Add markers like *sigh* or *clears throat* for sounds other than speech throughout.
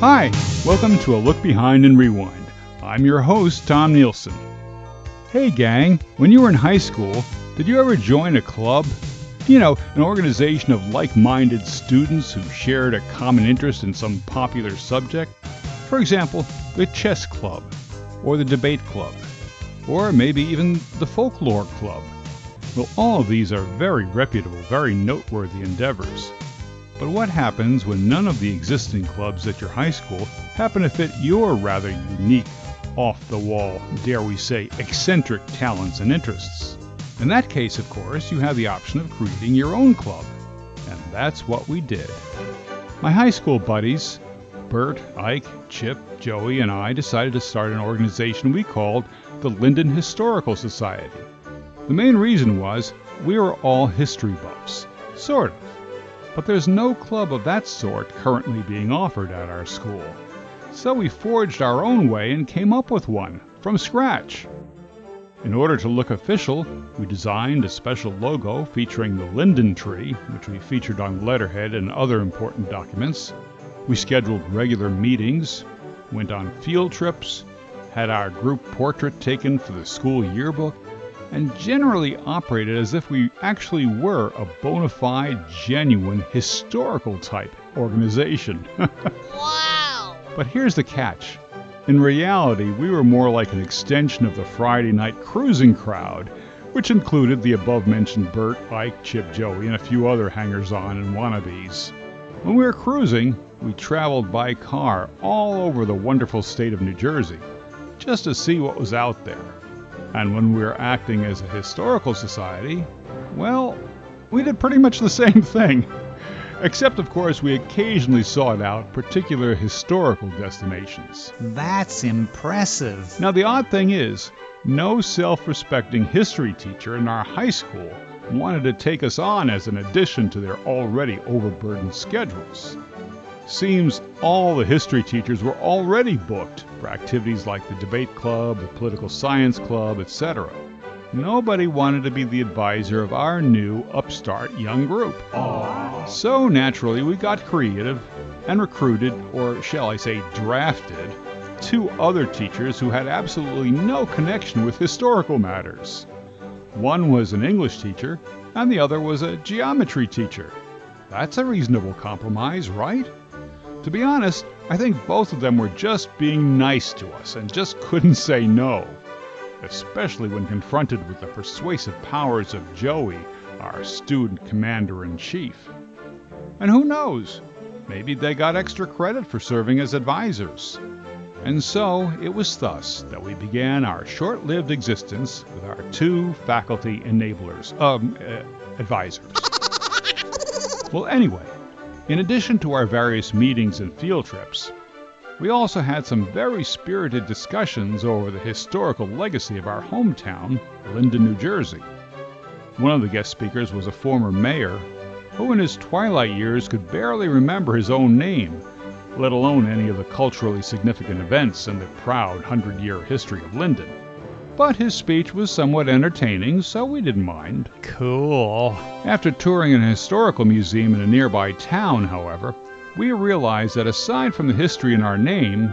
Hi, welcome to a look behind and rewind. I'm your host, Tom Nielson. Hey, gang, when you were in high school, did you ever join a club? You know, an organization of like minded students who shared a common interest in some popular subject? For example, the chess club, or the debate club, or maybe even the folklore club. Well, all of these are very reputable, very noteworthy endeavors. But what happens when none of the existing clubs at your high school happen to fit your rather unique, off the wall, dare we say, eccentric talents and interests? In that case, of course, you have the option of creating your own club. And that's what we did. My high school buddies, Bert, Ike, Chip, Joey, and I decided to start an organization we called the Linden Historical Society. The main reason was we were all history buffs, sort of but there's no club of that sort currently being offered at our school. So we forged our own way and came up with one, from scratch. In order to look official, we designed a special logo featuring the linden tree, which we featured on letterhead and other important documents. We scheduled regular meetings, went on field trips, had our group portrait taken for the school yearbook, and generally operated as if we actually were a bona fide, genuine, historical type organization. *laughs* wow! But here's the catch. In reality, we were more like an extension of the Friday night cruising crowd, which included the above mentioned Bert, Ike, Chip, Joey, and a few other hangers on and wannabes. When we were cruising, we traveled by car all over the wonderful state of New Jersey just to see what was out there. And when we were acting as a historical society, well, we did pretty much the *laughs* same thing. Except, of course, we occasionally sought out particular historical destinations. That's impressive. Now, the odd thing is, no self respecting history teacher in our high school wanted to take us on as an addition to their already overburdened schedules. Seems all the history teachers were already booked for activities like the debate club, the political science club, etc. Nobody wanted to be the advisor of our new upstart young group. Aww. So naturally, we got creative and recruited, or shall I say, drafted, two other teachers who had absolutely no connection with historical matters. One was an English teacher, and the other was a geometry teacher. That's a reasonable compromise, right? To be honest, I think both of them were just being nice to us and just couldn't say no, especially when confronted with the persuasive powers of Joey, our student commander in chief. And who knows? Maybe they got extra credit for serving as advisors. And so it was thus that we began our short lived existence with our two faculty enablers, um, uh, advisors. well, anyway, in addition to our various meetings and field trips, we also had some very spirited discussions over the historical legacy of our hometown, Linden, New Jersey. One of the guest speakers was a former mayor who, in his twilight years, could barely remember his own name, let alone any of the culturally significant events in the proud hundred year history of Linden but his speech was somewhat entertaining, so we didn't mind. Cool. After touring an historical museum in a nearby town, however, we realized that aside from the history in our name,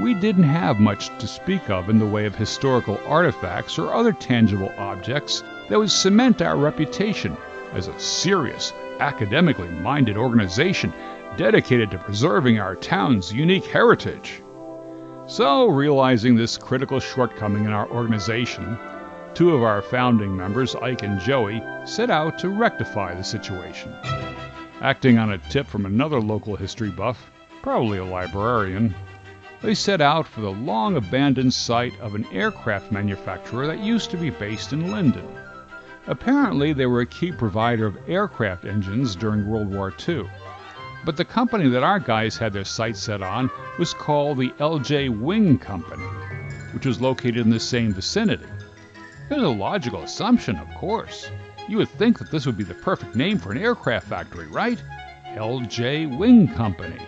we didn't have much to speak of in the way of historical artifacts or other tangible objects that would cement our reputation as a serious, academically minded organization dedicated to preserving our town's unique heritage. So, realizing this critical shortcoming in our organization, two of our founding members, Ike and Joey, set out to rectify the situation. Acting on a tip from another local history buff, probably a librarian, they set out for the long abandoned site of an aircraft manufacturer that used to be based in Linden. Apparently, they were a key provider of aircraft engines during World War II. But the company that our guys had their sights set on was called the LJ Wing Company, which was located in the same vicinity. It was a logical assumption, of course. You would think that this would be the perfect name for an aircraft factory, right? LJ Wing Company.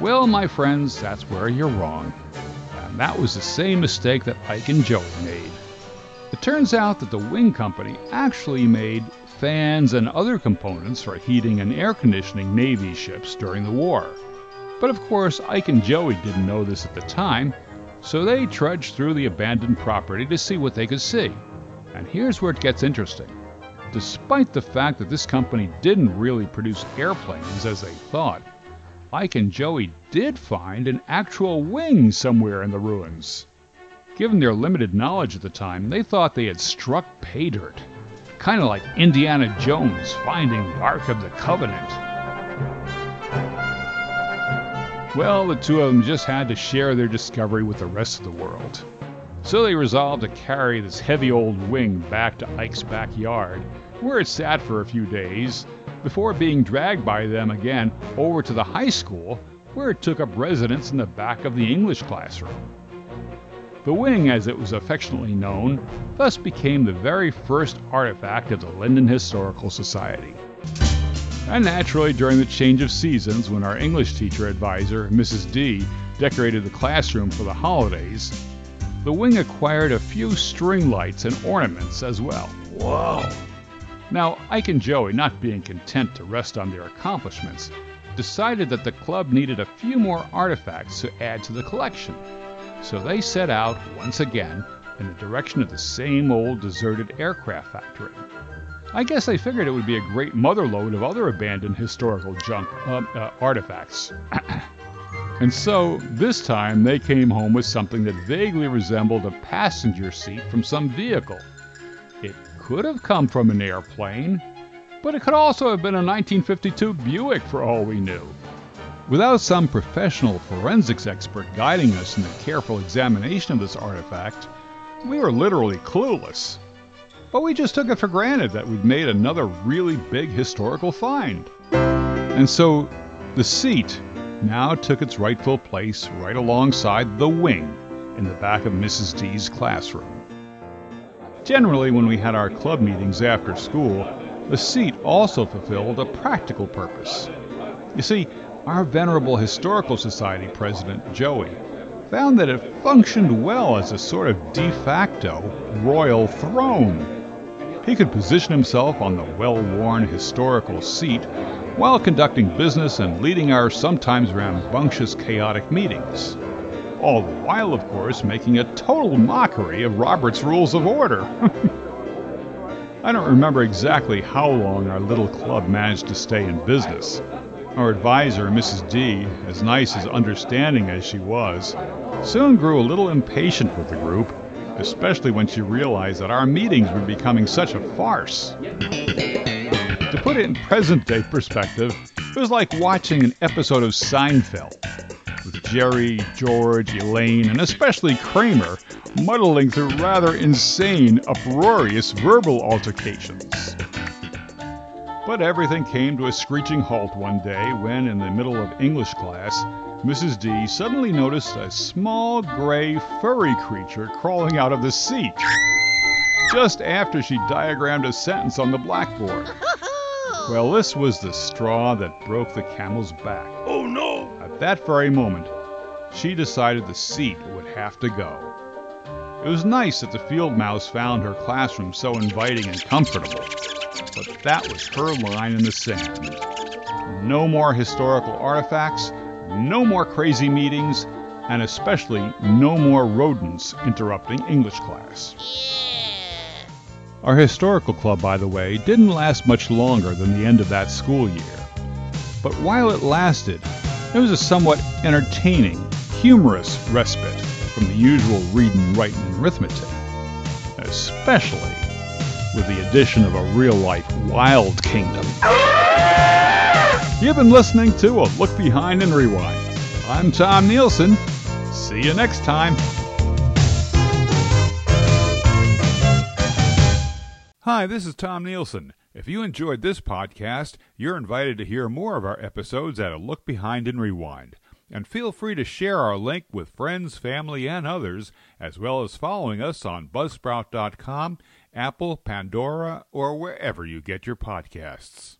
Well, my friends, that's where you're wrong. And that was the same mistake that Ike and Joey made. It turns out that the Wing Company actually made fans, and other components for heating and air conditioning Navy ships during the war. But of course, Ike and Joey didn't know this at the time, so they trudged through the abandoned property to see what they could see. And here's where it gets interesting. Despite the fact that this company didn't really produce airplanes as they thought, Ike and Joey did find an actual wing somewhere in the ruins. Given their limited knowledge at the time, they thought they had struck pay dirt. Kind of like Indiana Jones finding the Ark of the Covenant. Well, the two of them just had to share their discovery with the rest of the world. So they resolved to carry this heavy old wing back to Ike's backyard, where it sat for a few days, before being dragged by them again over to the high school, where it took up residence in the back of the English classroom. The wing, as it was affectionately known, thus became the very first artifact of the Linden Historical Society. And naturally, during the change of seasons, when our English teacher advisor, Mrs. D, decorated the classroom for the holidays, the wing acquired a few string lights and ornaments as well. Whoa! Now, Ike and Joey, not being content to rest on their accomplishments, decided that the club needed a few more artifacts to add to the collection. So they set out once again in the direction of the same old deserted aircraft factory. I guess they figured it would be a great motherlode of other abandoned historical junk uh, uh, artifacts. *clears throat* and so, this time, they came home with something that vaguely resembled a passenger seat from some vehicle. It could have come from an airplane, but it could also have been a 1952 Buick for all we knew. Without some professional forensics expert guiding us in the careful examination of this artifact, we were literally clueless but we just took it for granted that we'd made another really big historical find. And so the seat now took its rightful place right alongside the wing in the back of Mrs. D's classroom. Generally, when we had our club meetings after school, the seat also fulfilled a practical purpose. You see, our venerable Historical Society president, Joey, found that it functioned well as a sort of de facto royal throne. He could position himself on the well worn historical seat while conducting business and leading our sometimes rambunctious, chaotic meetings. All the while, of course, making a total mockery of Robert's Rules of Order. *laughs* I don't remember exactly how long our little club managed to stay in business. Our advisor, Mrs. D, as nice as understanding as she was, soon grew a little impatient with the group especially when she realized that our meetings were becoming such a farce. To put it in present day perspective, it was like watching an episode of Seinfeld, with Jerry, George, Elaine, and especially Kramer muddling through rather insane, uproarious verbal altercations. But everything came to a screeching halt one day when, in the middle of English class, Mrs. D suddenly noticed a small gray furry creature crawling out of the seat just after she diagrammed a sentence on the blackboard. *laughs* Well, this was the straw that broke the camel's back. Oh no! At that very moment, she decided the seat would have to go. It was nice that the field mouse found her classroom so inviting and comfortable, but that was her line in the sand. No more historical artifacts, no more crazy meetings, and especially no more rodents interrupting English class. Our historical club, by the way, didn't last much longer than the end of that school year. But while it lasted, it was a somewhat entertaining, humorous respite from the usual reading, writing, and arithmetic, especially with the addition of a real life wild kingdom. You've been listening to A Look Behind and Rewind. I'm Tom Nielson. See you next time. Hi, this is Tom Nielson. If you enjoyed this podcast, you're invited to hear more of our episodes at A Look Behind and Rewind. And feel free to share our link with friends, family, and others, as well as following us on Buzzsprout.com, Apple, Pandora, or wherever you get your podcasts.